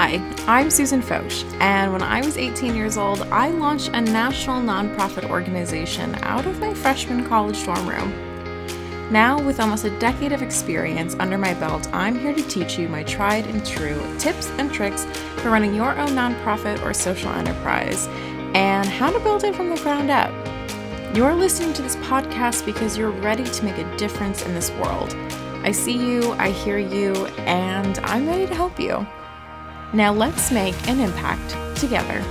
Hi, I'm Susan Foch, and when I was 18 years old, I launched a national nonprofit organization out of my freshman college dorm room. Now, with almost a decade of experience under my belt, I'm here to teach you my tried and true tips and tricks for running your own nonprofit or social enterprise and how to build it from the ground up. You're listening to this podcast because you're ready to make a difference in this world. I see you, I hear you, and I'm ready to help you. Now let's make an impact together.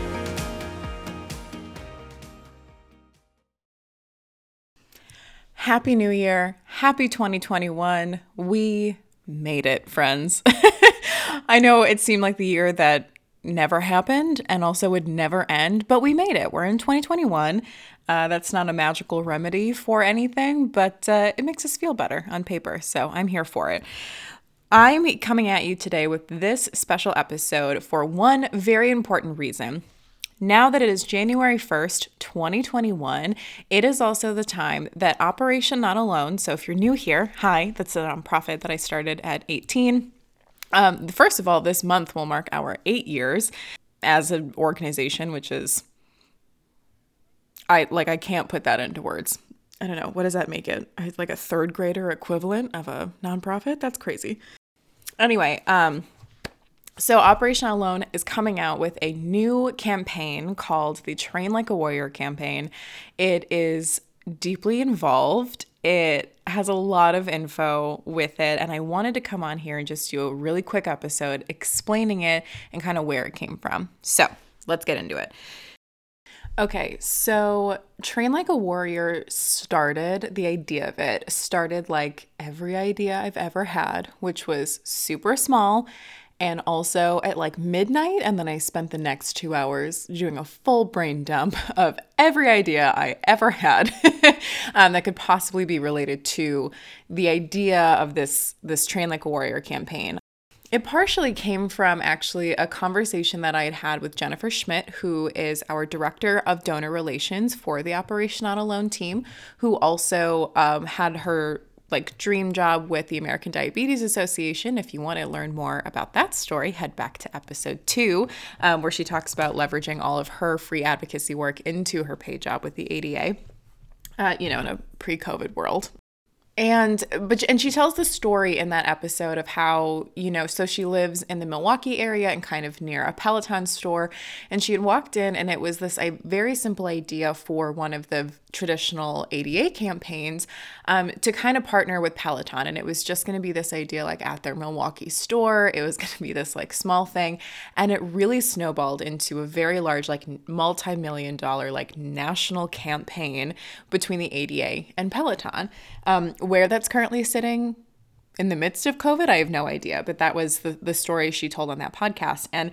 Happy New Year. Happy 2021. We made it, friends. I know it seemed like the year that never happened and also would never end, but we made it. We're in 2021. Uh, that's not a magical remedy for anything, but uh, it makes us feel better on paper. So I'm here for it. I'm coming at you today with this special episode for one very important reason. Now that it is January 1st, 2021, it is also the time that Operation Not Alone, so if you're new here, hi, that's a nonprofit that I started at 18. Um, first of all, this month will mark our eight years as an organization, which is, I like, I can't put that into words. I don't know. What does that make it? It's like a third grader equivalent of a nonprofit? That's crazy. Anyway, um, so Operation Alone is coming out with a new campaign called the Train Like a Warrior campaign. It is deeply involved. It has a lot of info with it, and I wanted to come on here and just do a really quick episode explaining it and kind of where it came from. So let's get into it. Okay, so Train Like a Warrior started, the idea of it started like every idea I've ever had, which was super small and also at like midnight. And then I spent the next two hours doing a full brain dump of every idea I ever had um, that could possibly be related to the idea of this this Train Like a Warrior campaign. It partially came from actually a conversation that I had had with Jennifer Schmidt, who is our director of donor relations for the Operation Not Alone team, who also um, had her like dream job with the American Diabetes Association. If you want to learn more about that story, head back to episode two, um, where she talks about leveraging all of her free advocacy work into her paid job with the ADA. Uh, you know, in a pre-COVID world and but and she tells the story in that episode of how you know so she lives in the milwaukee area and kind of near a peloton store. And she had walked in and it was this a very simple idea for one of the traditional ada campaigns um, to kind of partner with peloton. And it was just going to be this idea like at their milwaukee store. It was going to be this like small thing. And it really snowballed into a very large like multi-million dollar like national campaign between the ada and peloton. Um, where that's currently sitting in the midst of COVID, I have no idea, but that was the, the story she told on that podcast. And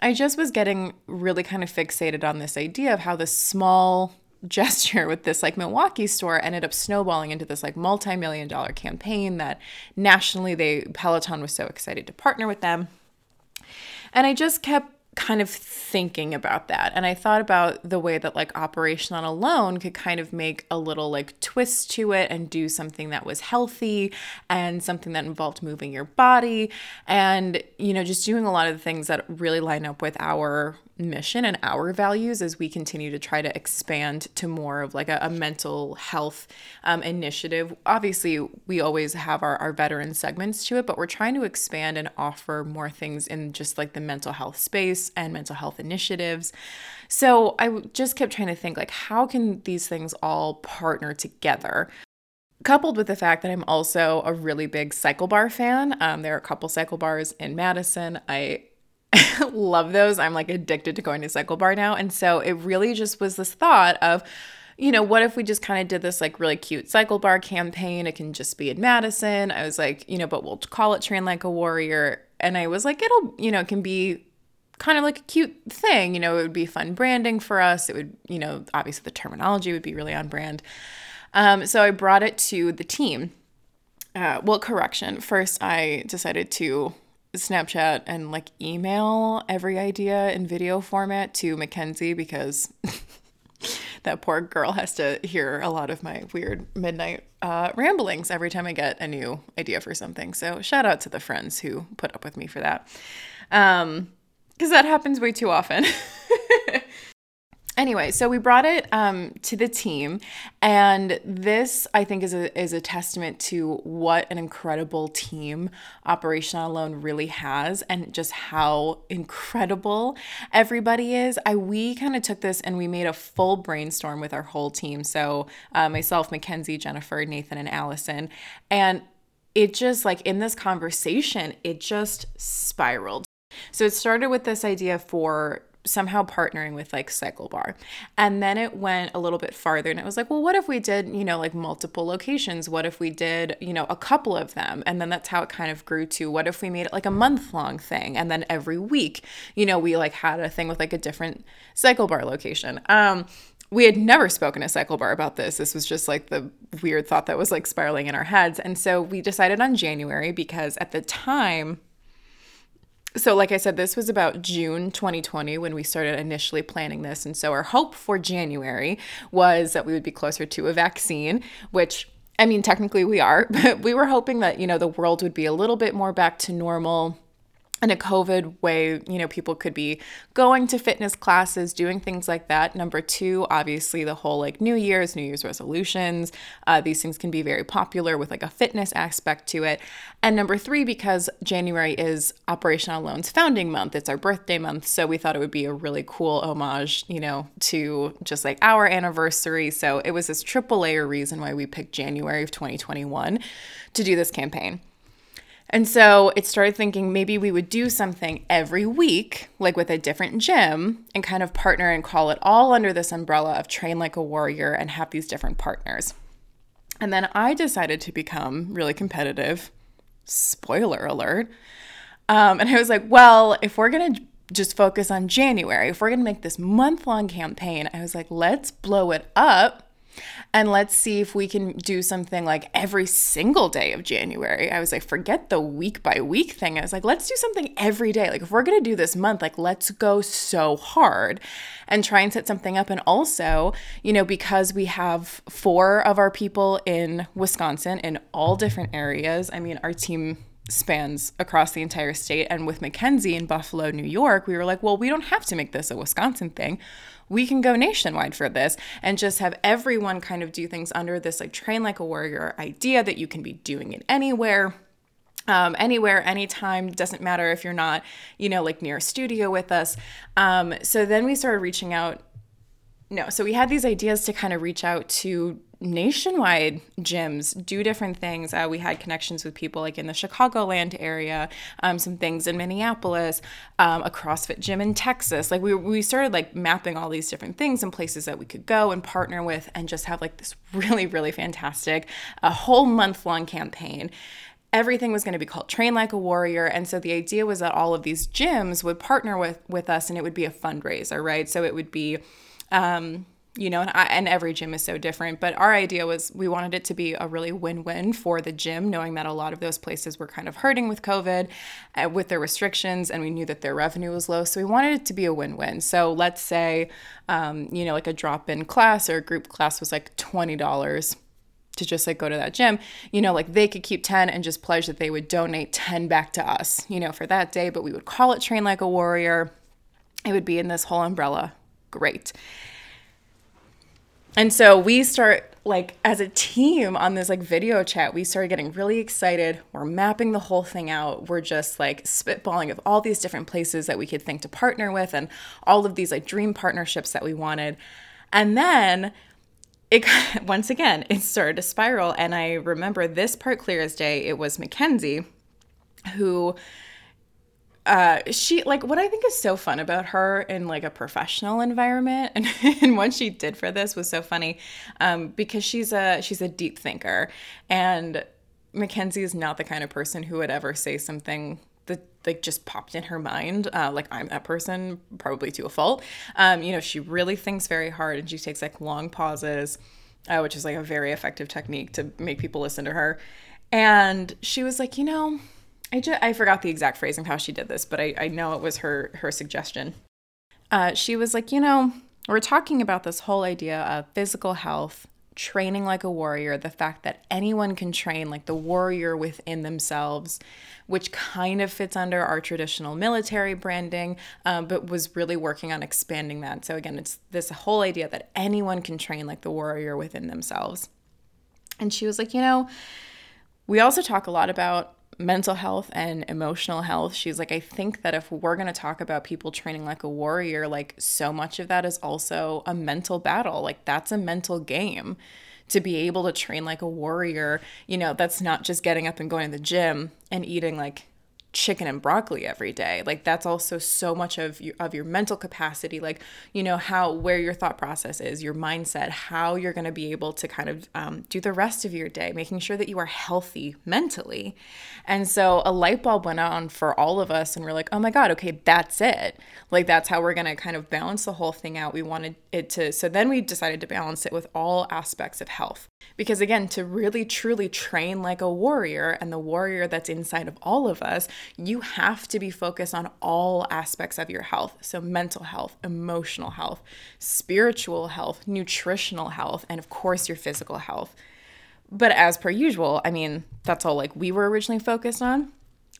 I just was getting really kind of fixated on this idea of how this small gesture with this like Milwaukee store ended up snowballing into this like multi-million dollar campaign that nationally they Peloton was so excited to partner with them. And I just kept kind of thinking about that. And i thought about the way that like operation not alone could kind of make a little like twist to it and do something that was healthy and something that involved moving your body and you know just doing a lot of the things that really line up with our mission and our values as we continue to try to expand to more of like a, a mental health um, initiative. Obviously, we always have our, our veteran segments to it, but we're trying to expand and offer more things in just like the mental health space and mental health initiatives. So I just kept trying to think like, how can these things all partner together? coupled with the fact that I'm also a really big cycle bar fan. Um, there are a couple cycle bars in Madison. I love those. I'm like addicted to going to Cycle Bar now. And so it really just was this thought of, you know, what if we just kind of did this like really cute cycle bar campaign? It can just be in Madison. I was like, you know, but we'll call it Train Like a Warrior. And I was like, it'll, you know, it can be kind of like a cute thing. You know, it would be fun branding for us. It would, you know, obviously the terminology would be really on brand. Um, so I brought it to the team. Uh, well, correction. First, I decided to Snapchat and like email every idea in video format to Mackenzie because that poor girl has to hear a lot of my weird midnight uh, ramblings every time I get a new idea for something. So shout out to the friends who put up with me for that. Um, because that happens way too often. anyway, so we brought it um, to the team, and this I think is a is a testament to what an incredible team Operation Alone really has, and just how incredible everybody is. I we kind of took this and we made a full brainstorm with our whole team. So uh, myself, Mackenzie, Jennifer, Nathan, and Allison, and it just like in this conversation, it just spiraled. So it started with this idea for somehow partnering with like CycleBar. And then it went a little bit farther and it was like, well, what if we did, you know, like multiple locations? What if we did, you know, a couple of them? And then that's how it kind of grew to what if we made it like a month long thing? And then every week, you know, we like had a thing with like a different CycleBar location. Um, we had never spoken to CycleBar about this. This was just like the weird thought that was like spiraling in our heads. And so we decided on January because at the time, so like i said this was about june 2020 when we started initially planning this. And so our hope for january was that we would be closer to a vaccine which i mean technically we are but we were hoping that you know the world would be a little bit more back to normal in a COVID way, you know, people could be going to fitness classes, doing things like that. Number two, obviously, the whole like New Year's, New Year's resolutions. Uh, these things can be very popular with like a fitness aspect to it. And number three, because January is Operation Alone's founding month, it's our birthday month. So we thought it would be a really cool homage, you know, to just like our anniversary. So it was this triple layer reason why we picked January of 2021 to do this campaign. And so it started thinking maybe we would do something every week, like with a different gym, and kind of partner and call it all under this umbrella of train like a warrior and have these different partners. And then I decided to become really competitive. Spoiler alert. Um, and I was like, well, if we're going to just focus on January, if we're going to make this month long campaign, I was like, let's blow it up and let's see if we can do something like every single day of January. I was like, forget the week by week thing. I was like, let's do something every day. Like, if we're going to do this month, like, let's go so hard and try and set something up. And also, you know, because we have four of our people in Wisconsin in all different areas, I mean, our team spans across the entire state. And with Mackenzie in Buffalo, New York, we were like, well, we don't have to make this a Wisconsin thing we can go nationwide for this and just have everyone kind of do things under this like train like a warrior idea that you can be doing it anywhere um, anywhere, anytime, doesn't matter if you're not, you know, like near a studio with us. Um, so then we started reaching out. No, so we had these ideas to kind of reach out to nationwide gyms do different things. Uh, we had connections with people like in the Chicagoland area, um, some things in Minneapolis, um, a CrossFit gym in Texas. Like we, we started like mapping all these different things and places that we could go and partner with and just have like this really, really fantastic, a whole month long campaign everything was going to be called train like a warrior and so the idea was that all of these gyms would partner with with us and it would be a fundraiser right so it would be um, you know, and, I, and every gym is so different. But our idea was we wanted it to be a really win win for the gym, knowing that a lot of those places were kind of hurting with COVID, uh, with their restrictions, and we knew that their revenue was low. So we wanted it to be a win win. So let's say, um, you know, like a drop in class or a group class was like $20 to just like go to that gym, you know, like they could keep 10 and just pledge that they would donate 10 back to us, you know, for that day. But we would call it Train Like a Warrior. It would be in this whole umbrella. Great. And so we start like as a team on this like video chat, we started getting really excited. We're mapping the whole thing out. We're just like spitballing of all these different places that we could think to partner with and all of these like dream partnerships that we wanted. And then it once again, it started to spiral. And I remember this part clear as day. It was Mackenzie who uh she like what i think is so fun about her in like a professional environment and, and what she did for this was so funny um because she's a she's a deep thinker and mackenzie is not the kind of person who would ever say something that like just popped in her mind uh, like i'm that person probably to a fault. Um you know she really thinks very hard and she takes like long pauses uh, which is like a very effective technique to make people listen to her and she was like you know I just I forgot the exact phrase phrasing how she did this, but I, I know it was her her suggestion. Uh, she was like, you know, we're talking about this whole idea of physical health training like a warrior, the fact that anyone can train like the warrior within themselves, which kind of fits under our traditional military branding, um, but was really working on expanding that. So, again, it's this whole idea that anyone can train like the warrior within themselves. And she was like, you know, we also talk a lot about mental health and emotional health. She's like, I think that if we're going to talk about people training like a warrior, like so much of that is also a mental battle. Like that's a mental game to be able to train like a warrior. You know, that's not just getting up and going to the gym and eating like chicken and broccoli every day. Like that's also so much of your of your mental capacity like you know how where your thought process is your mindset how you're going to be able to kind of um, do the rest of your day making sure that you are healthy mentally. And so a light bulb went on for all of us and we're like oh my god okay that's it. Like that's how we're going to kind of balance the whole thing out. We wanted it to so then we decided to balance it with all aspects of health. Because again to really truly train like a warrior and the warrior that's inside of all of us you have to be focused on all aspects of your health. So, mental health, emotional health, spiritual health, nutritional health, and of course, your physical health. But as per usual, I mean, that's all like we were originally focused on.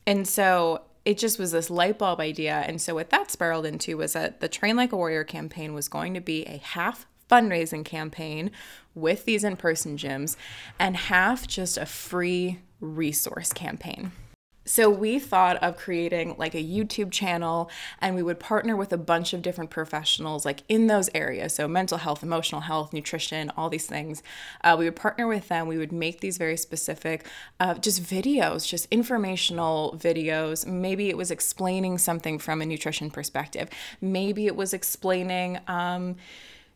And so it just was this light bulb idea. And so what that spiraled into was that the Train Like a Warrior campaign was going to be a half fundraising campaign with these in person gyms and half just a free resource campaign. So we thought of creating like a YouTube channel and we would partner with a bunch of different professionals like in those areas. So mental health, emotional health, nutrition, all these things. Uh, we would partner with them. We would make these very specific, uh, just videos, just informational videos. Maybe it was explaining something from a nutrition perspective. Maybe it was explaining, um,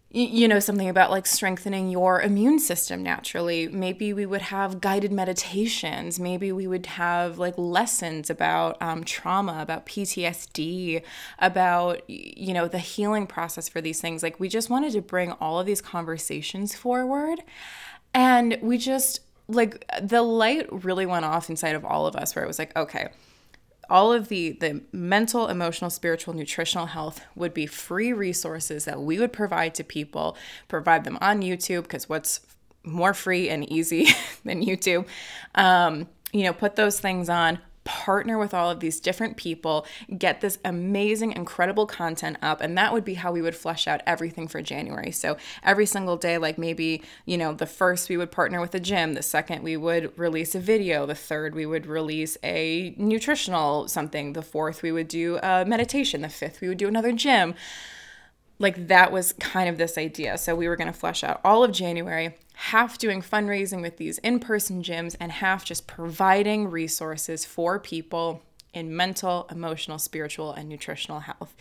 you know something about like strengthening your immune system naturally. Maybe we would have guided meditations. Maybe we would have like lessons about um, trauma about ptsd about you know the healing process for these things. Like we just wanted to bring all of these conversations forward. And we just like the light really went off inside of all of us where it was like okay all of the the mental emotional spiritual nutritional health would be free resources that we would provide to people provide them on youtube because what's more free and easy than youtube um, you know put those things on partner with all of these different people, get this amazing, incredible content up. And that would be how we would flesh out everything for January. So every single day, like maybe, you know, the first we would partner with a gym, the second we would release a video, the third we would release a nutritional something, the fourth we would do a meditation, the fifth we would do another gym like that was kind of this idea. So we were going to flesh out all of January, half doing fundraising with these in person gyms, and half just providing resources for people in mental, emotional, spiritual, and nutritional health.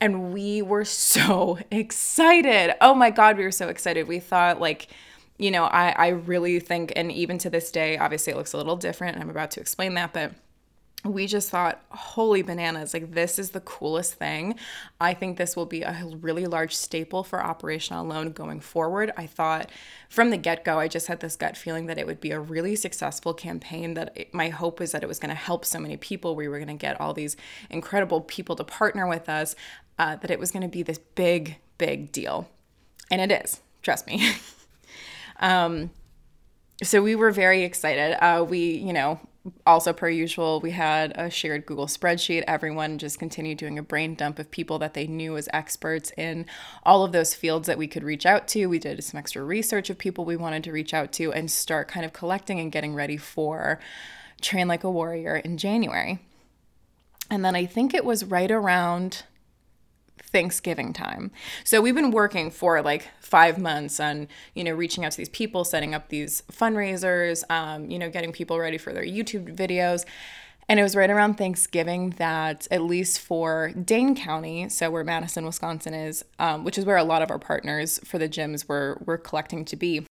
And we were so excited. Oh my God, we were so excited. We thought, like, you know, I, I really think, and even to this day, obviously it looks a little different, I'm about to explain that, but we just thought, holy bananas, like this is the coolest thing. I think this will be a really large staple for Operation Not Alone going forward. I thought from the get go, I just had this gut feeling that it would be a really successful campaign. That it, my hope was that it was going to help so many people. We were going to get all these incredible people to partner with us, uh, that it was going to be this big, big deal. And it is, trust me. um, so we were very excited. Uh, we, you know, also per usual we had a shared google spreadsheet. Everyone just continued doing a brain dump of people that they knew as experts in all of those fields that we could reach out to. We did some extra research of people we wanted to reach out to and start kind of collecting and getting ready for train like a warrior in january. And then i think it was right around Thanksgiving time. So we've been working for like five months on, you know, reaching out to these people, setting up these fundraisers, um, you know, getting people ready for their YouTube videos. And it was right around Thanksgiving that, at least for Dane County, so where Madison, Wisconsin is, um, which is where a lot of our partners for the gyms were, were collecting to be,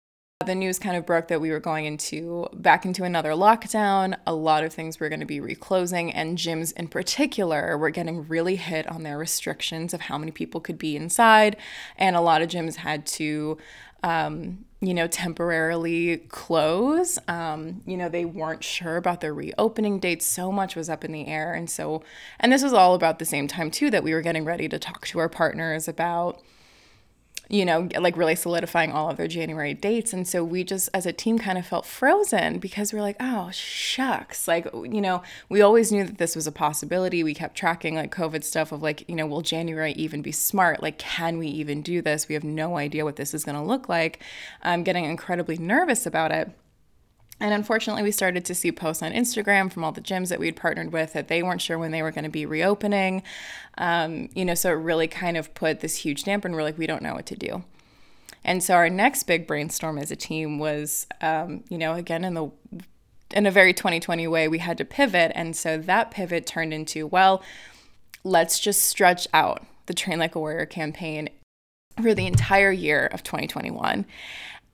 the news kind of broke that we were going into back into another lockdown. A lot of things were going to be reclosing, and gyms in particular were getting really hit on their restrictions of how many people could be inside. And a lot of gyms had to, um, you know, temporarily close. Um, you know, they weren't sure about their reopening dates. So much was up in the air. And so, and this was all about the same time, too, that we were getting ready to talk to our partners about you know, like really solidifying all of their January dates. And so we just, as a team, kind of felt frozen because we're like, oh, shucks. Like, you know, we always knew that this was a possibility. We kept tracking like COVID stuff of like, you know, will January even be smart? Like, can we even do this? We have no idea what this is going to look like. I'm getting incredibly nervous about it. And unfortunately, we started to see posts on Instagram from all the gyms that we'd partnered with that they weren't sure when they were going to be reopening. Um, you know, so it really kind of put this huge damper, and we're like, we don't know what to do. And so our next big brainstorm as a team was, um, you know, again in the in a very 2020 way, we had to pivot, and so that pivot turned into, well, let's just stretch out the Train Like a Warrior campaign for the entire year of 2021,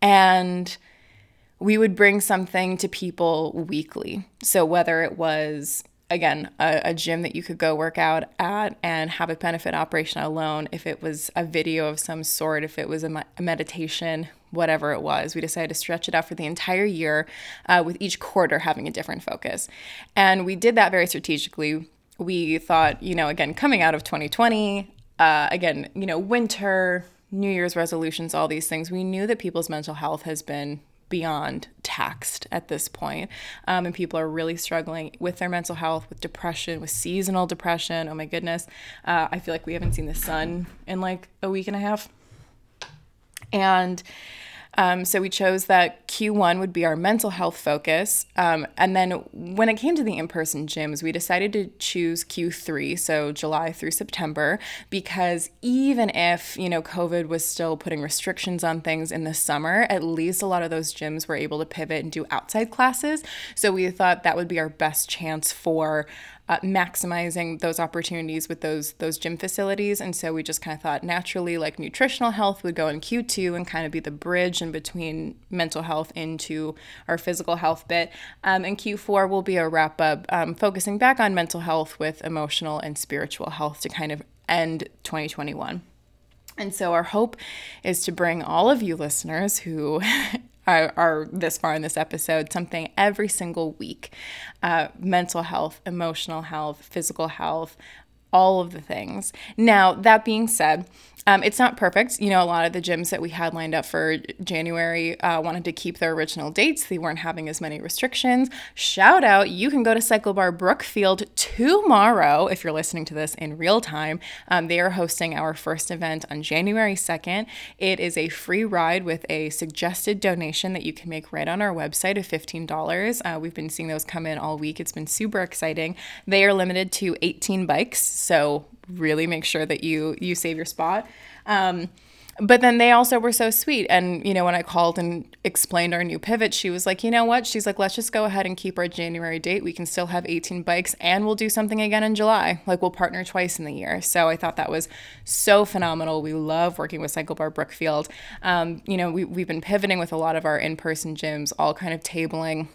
and we would bring something to people weekly. So whether it was again a, a, gym that you could go work out at and have a benefit operation alone if it was a video of some sort if it was a, a meditation whatever it was we decided to stretch it out for the entire year uh, with each quarter having a different focus and we did that very strategically we thought you know again coming out of 2020 uh, again you know winter new year's resolutions all these things we knew that people's mental health has been beyond taxed at this point. Um, and people are really struggling with their mental health, with depression, with seasonal depression. Oh my goodness. Uh, I feel like we haven't seen the sun in like a week and a half. And um, so we chose that Q1 would be our mental health focus. Um, and then when it came to the in person gyms, we decided to choose Q3, so July through September, because even if, you know, COVID was still putting restrictions on things in the summer, at least a lot of those gyms were able to pivot and do outside classes. So we thought that would be our best chance for uh, maximizing those opportunities with those those gym facilities. And so we just kind of thought naturally, like nutritional health would go in Q2 and kind of be the bridge in between mental health into our physical health bit. Um, and Q4 will be a wrap up, um, focusing back on mental health with emotional and spiritual health to kind of end 2021. And so, our hope is to bring all of you listeners who are, this far in this episode something every single week uh, mental health, emotional health, physical health, all of the things. Now, that being said, um, it's not perfect. You know, a lot of the gyms that we had lined up for January uh, wanted to keep their original dates. They weren't having as many restrictions. Shout out, you can go to Cycle Bar Brookfield tomorrow if you're listening to this in real time. Um, they are hosting our first event on January 2nd. It is a free ride with a suggested donation that you can make right on our website of $15. Uh, we've been seeing those come in all week. It's been super exciting. They are limited to 18 bikes, so really make sure that you you save your spot. Um, but then they also were so sweet. And, you know, when I called and explained our new pivot, she was like, you know what? She's like, let's just go ahead and keep our January date. We can still have 18 bikes and we'll do something again in July. Like we'll partner twice in the year. So I thought that was so phenomenal. We love working with Cycle Bar Brookfield. Um, you know, we, we've been pivoting with a lot of our in person gyms, all kind of tabling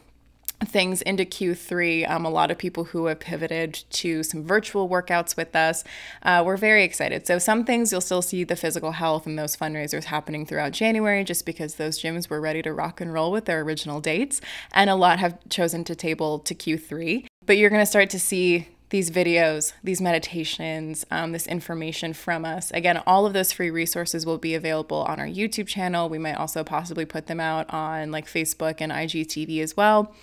things into Q3. Um, a lot of people who have pivoted to some virtual workouts with us. Uh, we're very excited. So, some things you'll still see the physical health and those fundraisers happening throughout January just because those gyms were ready to rock and roll with their original dates. And a lot have chosen to table to Q3. But you're going to start to see these videos, these meditations, um, this information from us. Again, all of those free resources will be available on our YouTube channel. We might also possibly put them out on like Facebook and IGTV as well.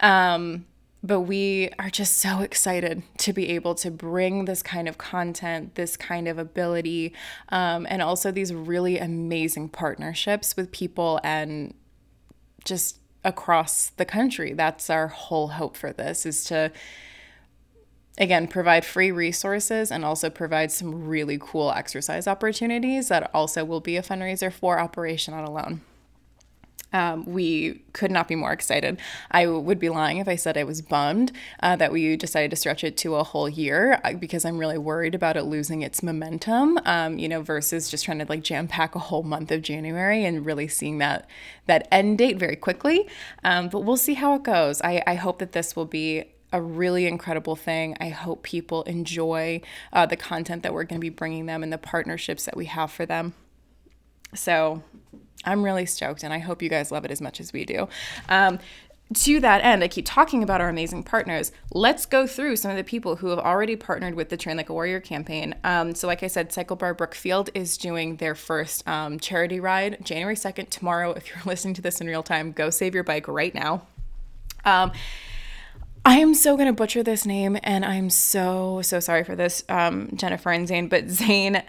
Um, but we are just so excited to be able to bring this kind of content, this kind of ability, um, and also these really amazing partnerships with people and just across the country. That's our whole hope for this is to again provide free resources and also provide some really cool exercise opportunities that also will be a fundraiser for operation not alone um, we could not be more excited. I would be lying if I said I was bummed uh, that we decided to stretch it to a whole year uh, because I'm really worried about it losing its momentum, um, you know, versus just trying to like jam pack a whole month of January and really seeing that that end date very quickly. Um, but we'll see how it goes. I, I hope that this will be a really incredible thing. I hope people enjoy uh, the content that we're going to be bringing them and the partnerships that we have for them. So I'm really stoked, and I hope you guys love it as much as we do. Um, to that end, I keep talking about our amazing partners. Let's go through some of the people who have already partnered with the Train Like a Warrior campaign. Um, so, like I said, Cycle Bar Brookfield is doing their first um, charity ride January 2nd, tomorrow. If you're listening to this in real time, go save your bike right now. Um, I am so going to butcher this name, and I'm so, so sorry for this, um, Jennifer and Zane, but Zane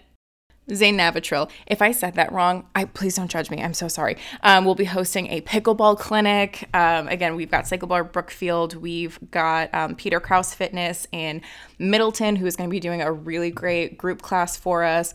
Zane Navatril. If I said that wrong, I please don't judge me. I'm so sorry. Um, we'll be hosting a pickleball clinic. Um, again, we've got Cyclebar Brookfield. We've got um, Peter Kraus Fitness in Middleton, who is going to be doing a really great group class for us.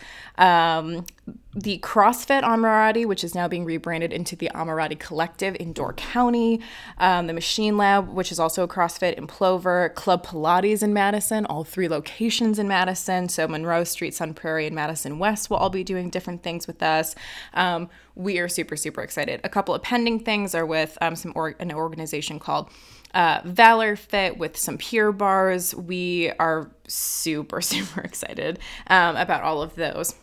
The CrossFit Amirati, which is now being rebranded into the Amirati Collective in Door County, um, the Machine Lab, which is also a CrossFit in Plover, Club Pilates in Madison, all three locations in Madison. So Monroe Street, Sun Prairie, and Madison West will all be doing different things with us. Um, we are super, super excited. A couple of pending things are with um, some or- an organization called uh, Valor Fit with some Pure Barres. We are super, super excited um, about all of those.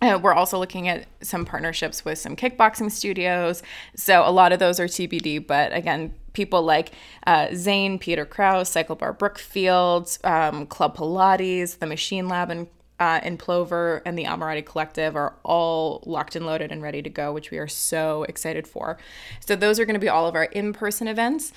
Uh, we're also looking at some partnerships with some kickboxing studios. So a lot of those are TBD, but again, people like uh, Zane, Peter Kraus, Cycle Bar Brookfield, um, Club Pilates, the Machine Lab in, uh, in Plover, and the Amirati Collective are all locked and loaded and ready to go, which we are so excited for. So those are going to be all of our in-person events.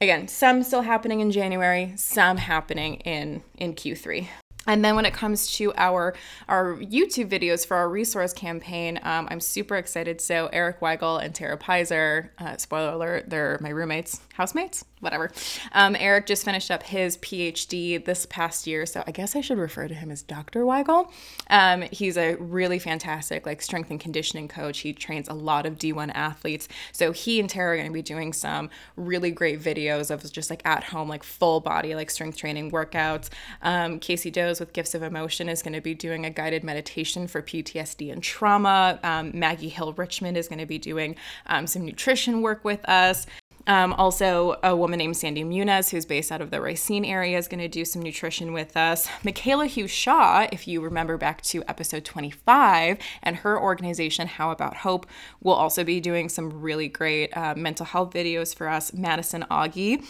Again, some still happening in January, some happening in in Q3. And then when it comes to our our YouTube videos for our resource campaign, um, I'm super excited. So Eric Weigel and Tara Pizer, uh, spoiler alert, they're my roommates, housemates, whatever. Um, Eric just finished up his PhD this past year, so I guess I should refer to him as Dr. Weigel. Um, he's a really fantastic like strength and conditioning coach. He trains a lot of D1 athletes. So he and Tara are going to be doing some really great videos of just like at home, like full body, like strength training workouts. Um, Casey Does with Gifts of Emotion is going to be doing a guided meditation for PTSD and trauma. Um, Maggie Hill Richmond is going to be doing um, some nutrition work with us. Um, also, a woman named Sandy Muniz, who's based out of the Racine area, is going to do some nutrition with us. Michaela Hugh Shaw, if you remember back to episode 25, and her organization, How About Hope, will also be doing some really great uh, mental health videos for us. Madison Augie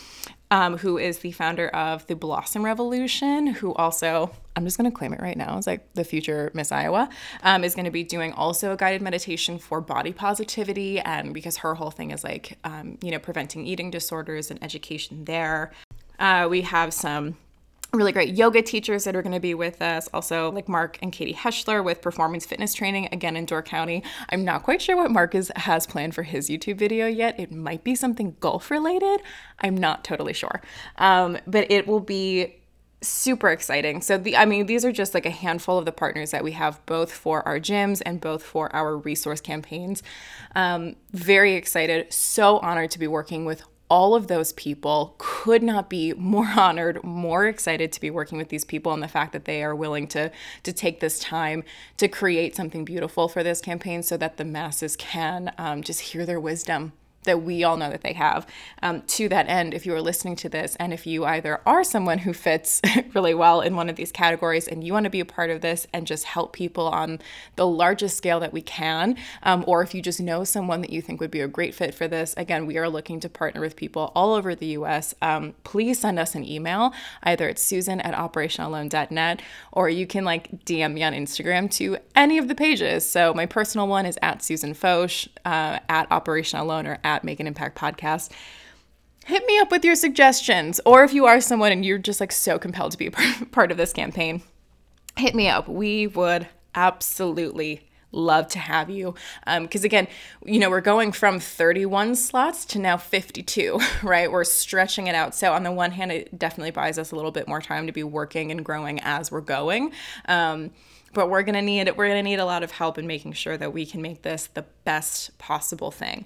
um, who is the founder of the Blossom Revolution, who also, I'm just going to claim it right now, It's like the future Miss Iowa, um, is going to be doing also a guided meditation for body positivity. And because her whole thing is like, um, you know, preventing eating disorders and education there. Uh, we have some really great yoga teachers that are going to be with us. Also, like Mark and Katie Heschler with performance fitness training, again in Door County. I'm not quite sure what Mark is, has planned for his YouTube video yet. It might be something golf related. I'm not totally sure. Um, but it will be super exciting. So the I mean these are just like a handful of the partners that we have both for our gyms and both for our resource campaigns. Um, very excited, so honored to be working with all of those people could not be more honored, more excited to be working with these people and the fact that they are willing to to take this time to create something beautiful for this campaign so that the masses can um, just hear their wisdom that we all know that they have. Um, to that end, if you are listening to this and if you either are someone who fits really well in one of these categories and you want to be a part of this and just help people on the largest scale that we can, um, or if you just know someone that you think would be a great fit for this, again, we are looking to partner with people all over the US. Um, please send us an email. Either it's susan at operationalone.net or you can like DM me on Instagram to any of the pages. So my personal one is at Susan Foch, uh, at Operational Alone or at at Make an Impact Podcast. Hit me up with your suggestions, or if you are someone and you're just like so compelled to be part of this campaign, hit me up. We would absolutely love to have you. Because um, again, you know, we're going from 31 slots to now 52, right? We're stretching it out. So, on the one hand, it definitely buys us a little bit more time to be working and growing as we're going. Um, but we're gonna need we're gonna need a lot of help in making sure that we can make this the best possible thing.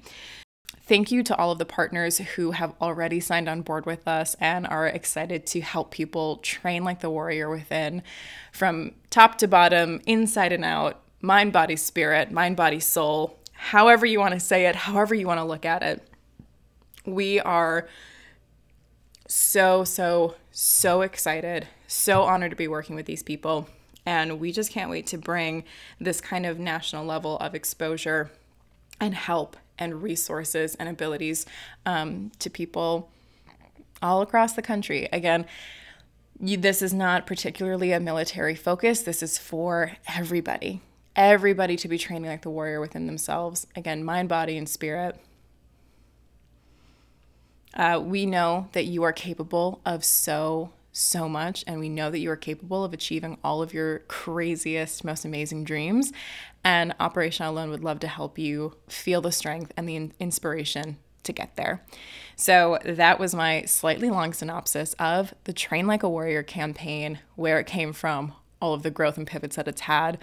Thank you to all of the partners who have already signed on board with us and are excited to help people train like the warrior within from top to bottom, inside and out, mind, body, spirit, mind, body, soul, however you want to say it, however you want to look at it. We are so, so, so excited, so honored to be working with these people. And we just can't wait to bring this kind of national level of exposure and help and resources and abilities um, to people all across the country. Again, you, this is not particularly a military focus. This is for everybody, everybody to be training like the warrior within themselves. Again, mind, body, and spirit. Uh, we know that you are capable of so, so much, and we know that you are capable of achieving all of your craziest, most amazing dreams. And Operation Alone would love to help you feel the strength and the inspiration to get there. So that was my slightly long synopsis of the Train Like a Warrior campaign, where it came from, all of the growth and pivots that it's had,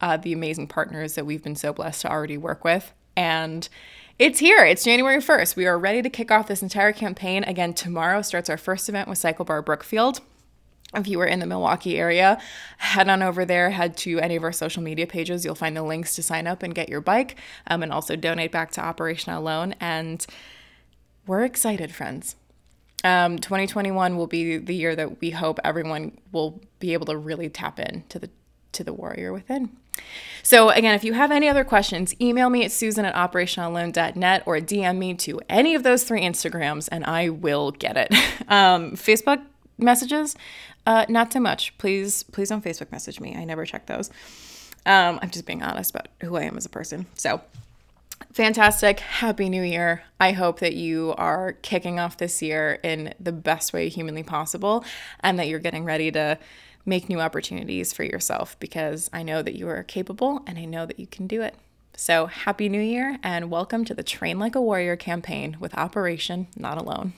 uh, the amazing partners that we've been so blessed to already work with. And it's here. It's January 1st. We are ready to kick off this entire campaign. Again, tomorrow starts our first event with Cycle Bar Brookfield. If you are in the Milwaukee area, head on over there, head to any of our social media pages. You'll find the links to sign up and get your bike um, and also donate back to Operation Alone. And we're excited, friends. Um, 2021 will be the year that we hope everyone will be able to really tap in to the to the warrior within. So again, if you have any other questions, email me at susan at operationalone.net or DM me to any of those three Instagrams and I will get it. Um, Facebook messages, uh, not so much. Please, please don't Facebook message me. I never check those. Um, I'm just being honest about who I am as a person. So fantastic. Happy New Year. I hope that you are kicking off this year in the best way humanly possible and that you're getting ready to make new opportunities for yourself because I know that you are capable and I know that you can do it. So, Happy New Year and welcome to the Train Like a Warrior campaign with Operation Not Alone.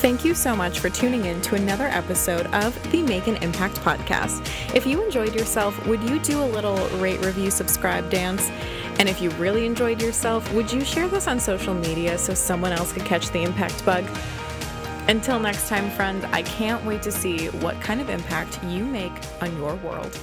Thank you so much for tuning in to another episode of the Make an Impact podcast. If you enjoyed yourself, would you do a little rate, review, subscribe dance? And if you really enjoyed yourself, would you share this on social media so someone else could catch the impact bug? Until next time, friend, I can't wait to see what kind of impact you make on your world.